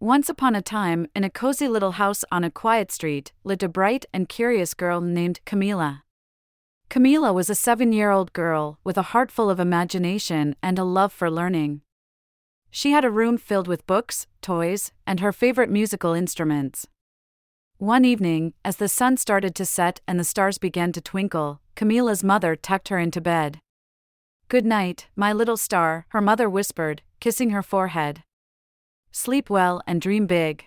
Once upon a time, in a cozy little house on a quiet street, lived a bright and curious girl named Camila. Camila was a seven year old girl with a heart full of imagination and a love for learning. She had a room filled with books, toys, and her favorite musical instruments. One evening, as the sun started to set and the stars began to twinkle, Camila's mother tucked her into bed. Good night, my little star, her mother whispered, kissing her forehead sleep well, and dream big.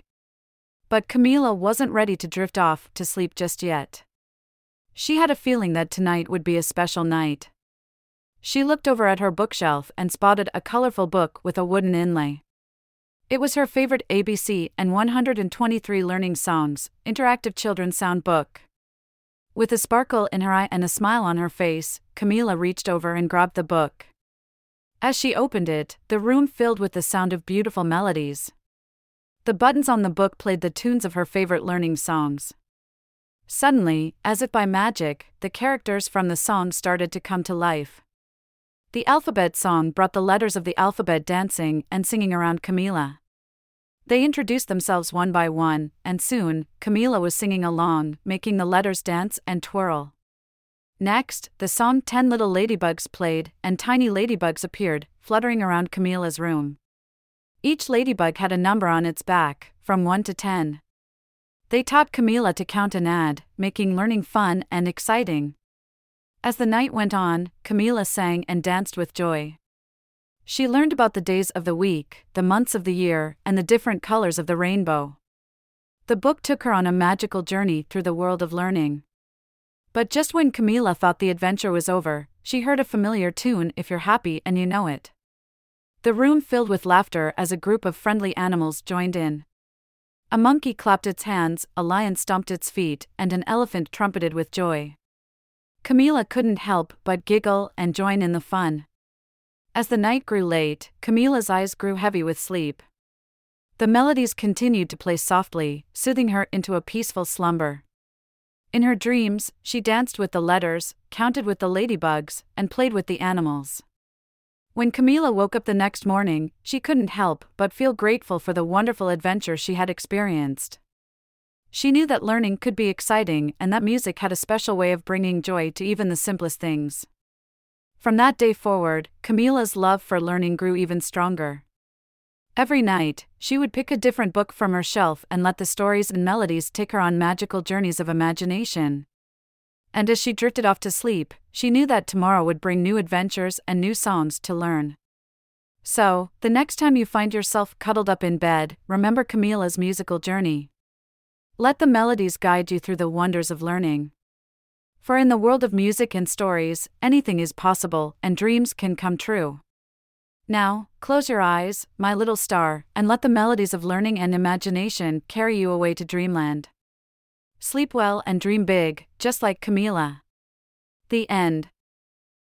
But Camila wasn't ready to drift off to sleep just yet. She had a feeling that tonight would be a special night. She looked over at her bookshelf and spotted a colorful book with a wooden inlay. It was her favorite ABC and 123 Learning Songs, interactive children's sound book. With a sparkle in her eye and a smile on her face, Camila reached over and grabbed the book. As she opened it, the room filled with the sound of beautiful melodies. The buttons on the book played the tunes of her favorite learning songs. Suddenly, as if by magic, the characters from the song started to come to life. The alphabet song brought the letters of the alphabet dancing and singing around Camila. They introduced themselves one by one, and soon, Camila was singing along, making the letters dance and twirl. Next, the song Ten Little Ladybugs played, and tiny ladybugs appeared, fluttering around Camila's room. Each ladybug had a number on its back, from 1 to 10. They taught Camila to count and add, making learning fun and exciting. As the night went on, Camila sang and danced with joy. She learned about the days of the week, the months of the year, and the different colors of the rainbow. The book took her on a magical journey through the world of learning. But just when Camila thought the adventure was over, she heard a familiar tune if you're happy and you know it. The room filled with laughter as a group of friendly animals joined in. A monkey clapped its hands, a lion stomped its feet, and an elephant trumpeted with joy. Camila couldn't help but giggle and join in the fun. As the night grew late, Camila's eyes grew heavy with sleep. The melodies continued to play softly, soothing her into a peaceful slumber. In her dreams, she danced with the letters, counted with the ladybugs, and played with the animals. When Camila woke up the next morning, she couldn't help but feel grateful for the wonderful adventure she had experienced. She knew that learning could be exciting and that music had a special way of bringing joy to even the simplest things. From that day forward, Camila's love for learning grew even stronger. Every night, she would pick a different book from her shelf and let the stories and melodies take her on magical journeys of imagination. And as she drifted off to sleep, she knew that tomorrow would bring new adventures and new songs to learn. So, the next time you find yourself cuddled up in bed, remember Camila's musical journey. Let the melodies guide you through the wonders of learning. For in the world of music and stories, anything is possible and dreams can come true. Now, close your eyes, my little star, and let the melodies of learning and imagination carry you away to dreamland. Sleep well and dream big, just like Camila. The end.